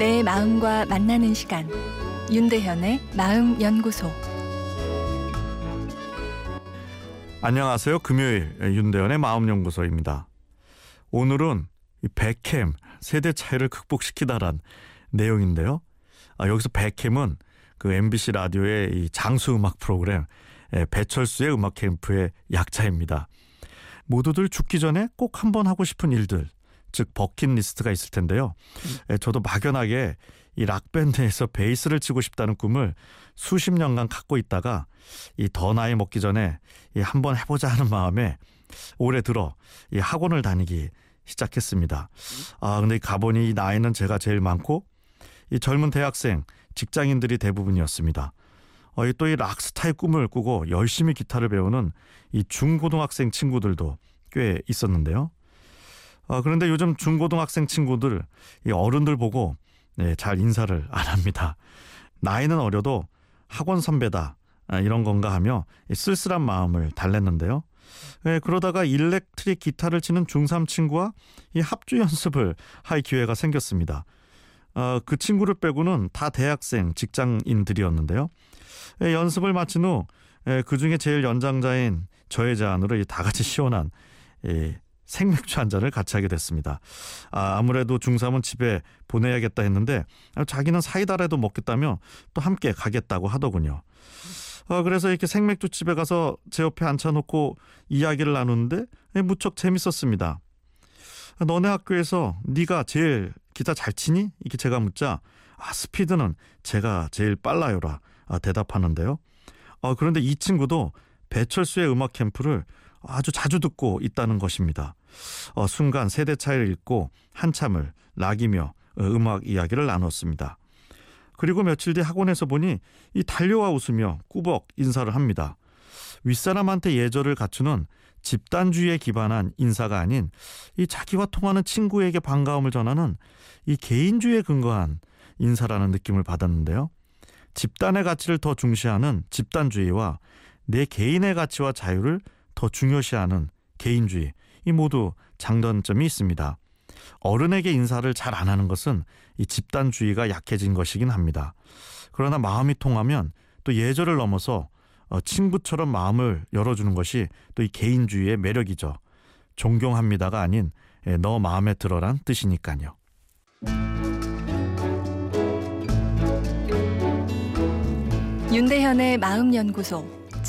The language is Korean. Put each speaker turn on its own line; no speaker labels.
내 마음과 만나는 시간 윤대현의 마음 연구소
안녕하세요. 금요일 윤대현의 마음 연구소입니다. 오늘은 이 백캠 세대 차이를 극복시키다란 내용인데요. 아, 여기서 백캠은 그 MBC 라디오의 이 장수 음악 프로그램 예, 배철수의 음악 캠프의 약자입니다. 모두들 죽기 전에 꼭 한번 하고 싶은 일들, 즉 버킷리스트가 있을 텐데요. 예, 저도 막연하게 이 락밴드에서 베이스를 치고 싶다는 꿈을 수십 년간 갖고 있다가 이 더 나이 먹기 전에 이 한번 해보자 하는 마음에 올해 들어 이 학원을 다니기 시작했습니다. 아 근데 가보니 이 나이는 제가 제일 많고 이 젊은 대학생, 직장인들이 대부분이었습니다. 어, 또이 락스타의 꿈을 꾸고 열심히 기타를 배우는 이 중고등학생 친구들도 꽤 있었는데요. 어, 그런데 요즘 중고등학생 친구들, 이 어른들 보고 네, 잘 인사를 안 합니다. 나이는 어려도 학원 선배다 아, 이런 건가 하며 쓸쓸한 마음을 달랬는데요. 네, 그러다가 일렉트릭 기타를 치는 중3 친구와 이 합주 연습을 할 기회가 생겼습니다. 어, 그 친구를 빼고는 다 대학생, 직장인들이었는데요. 예, 연습을 마친 후 예, 그 중에 제일 연장자인 저의 제안으로 다 같이 시원한 예, 생맥주 한 잔을 같이 하게 됐습니다. 아, 아무래도 중3은 집에 보내야겠다 했는데 자기는 사이다라도 먹겠다며 또 함께 가겠다고 하더군요. 아, 그래서 이렇게 생맥주 집에 가서 제 옆에 앉혀놓고 이야기를 나누는데 무척 재밌었습니다. 너네 학교에서 네가 제일 기타 잘 치니? 이렇게 제가 묻자 아 스피드는 제가 제일 빨라요라 아, 대답하는데요. 아, 그런데 이 친구도 배철수의 음악 캠프를 아주 자주 듣고 있다는 것입니다. 어, 순간 세대 차이를 읽고 한참을 락이며 어, 음악 이야기를 나눴습니다. 그리고 며칠 뒤 학원에서 보니 이 달려와 웃으며 꾸벅 인사를 합니다. 윗사람한테 예절을 갖추는 집단주의에 기반한 인사가 아닌 이 자기와 통하는 친구에게 반가움을 전하는 이 개인주의에 근거한 인사라는 느낌을 받았는데요. 집단의 가치를 더 중시하는 집단주의와 내 개인의 가치와 자유를 더 중요시하는 개인주의 이 모두 장단점이 있습니다. 어른에게 인사를 잘 안 하는 것은 이 집단주의가 약해진 것이긴 합니다. 그러나 마음이 통하면 또 예절을 넘어서 어, 친구처럼 마음을 열어주는 것이 또 이 개인주의의 매력이죠. 존경합니다가 아닌 예, 너 마음에 들어란 뜻이니까요.
윤대현의 마음연구소.